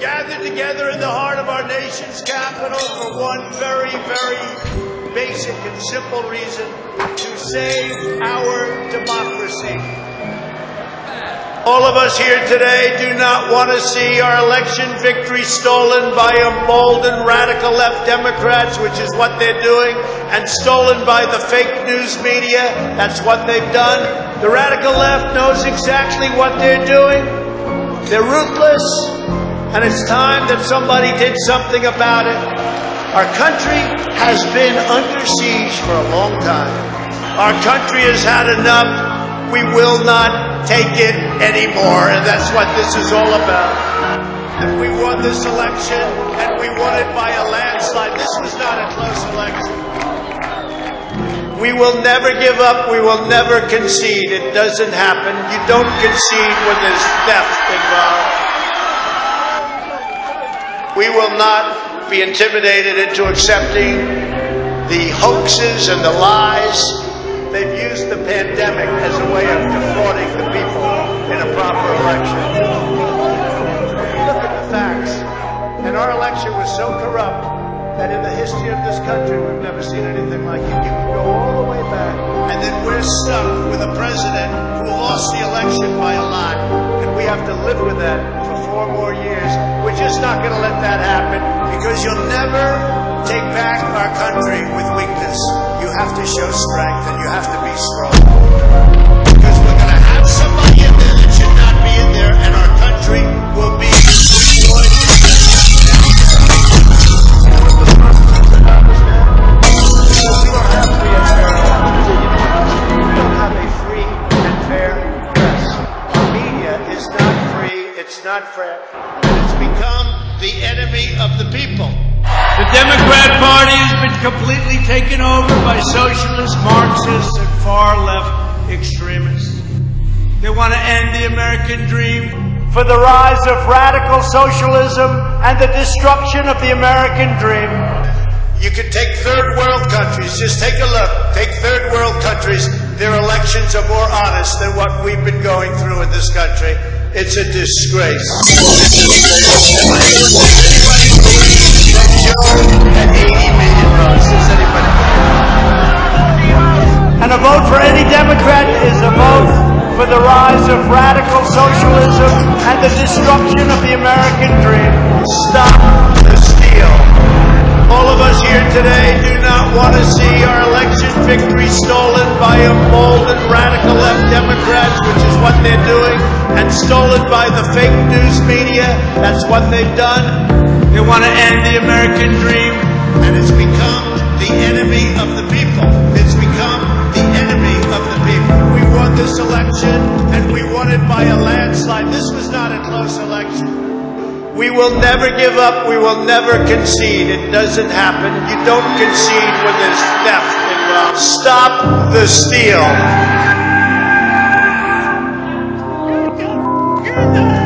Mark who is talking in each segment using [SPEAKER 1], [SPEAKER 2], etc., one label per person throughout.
[SPEAKER 1] gathered together in the heart of our nation's capital for one very, very basic and simple reason to save our democracy. All of us here today do not want to see our election victory stolen by emboldened radical left Democrats, which is what they're doing, and stolen by the fake news media. That's what they've done. The radical left knows exactly what they're doing. They're ruthless, and it's time that somebody did something about it. Our country has been under siege for a long time. Our country has had enough. We will not take it anymore, and that's what this is all about. And we won this election, and we won it by a landslide. This was not a close election. We will never give up. We will never concede. It doesn't happen. You don't concede when there's theft involved. We will not be intimidated into accepting the hoaxes and the lies They've used the pandemic as a way of defrauding the people in a proper election. Look at the facts. And our election was so corrupt that in the history of this country, we've never seen anything like it. You can go all the way back, and then we're stuck with a president who lost the election by have to live with that for four more years. We're just not going to let that happen because you'll never take back our country with weakness You have to show strength and you have to be strong. Free, it's not fair, it's become the enemy of the people.
[SPEAKER 2] The Democrat Party has been completely taken over by socialists, Marxists, and far left extremists. They want to end the American dream
[SPEAKER 1] for the rise of radical socialism and the destruction of the American dream. You can take third world countries, just take a look. Take third world countries, their elections are more honest than what we've been going through in this country. It's a disgrace. And a vote for any Democrat is a vote for the rise of radical socialism and the destruction of the American dream. Stop the steal. All of us here today do not want to see our election victory stolen by emboldened radical left Democrats, which is they're doing, and stolen by the fake news media. That's what they've done.
[SPEAKER 2] They want to end the American dream.
[SPEAKER 1] And it's become the enemy of the people. It's become the enemy of the people. We won this election and we won it by a landslide. This was not a close election. We will never give up. We will never concede. It doesn't happen. You don't concede when there's theft involved. Uh, stop the steal. Hallelujah.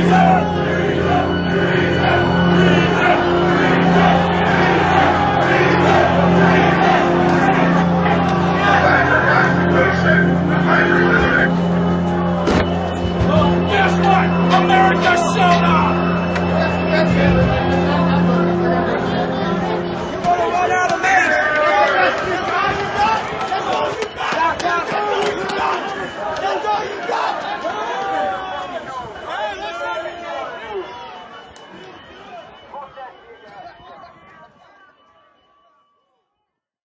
[SPEAKER 1] ¡Viva! ¡Viva!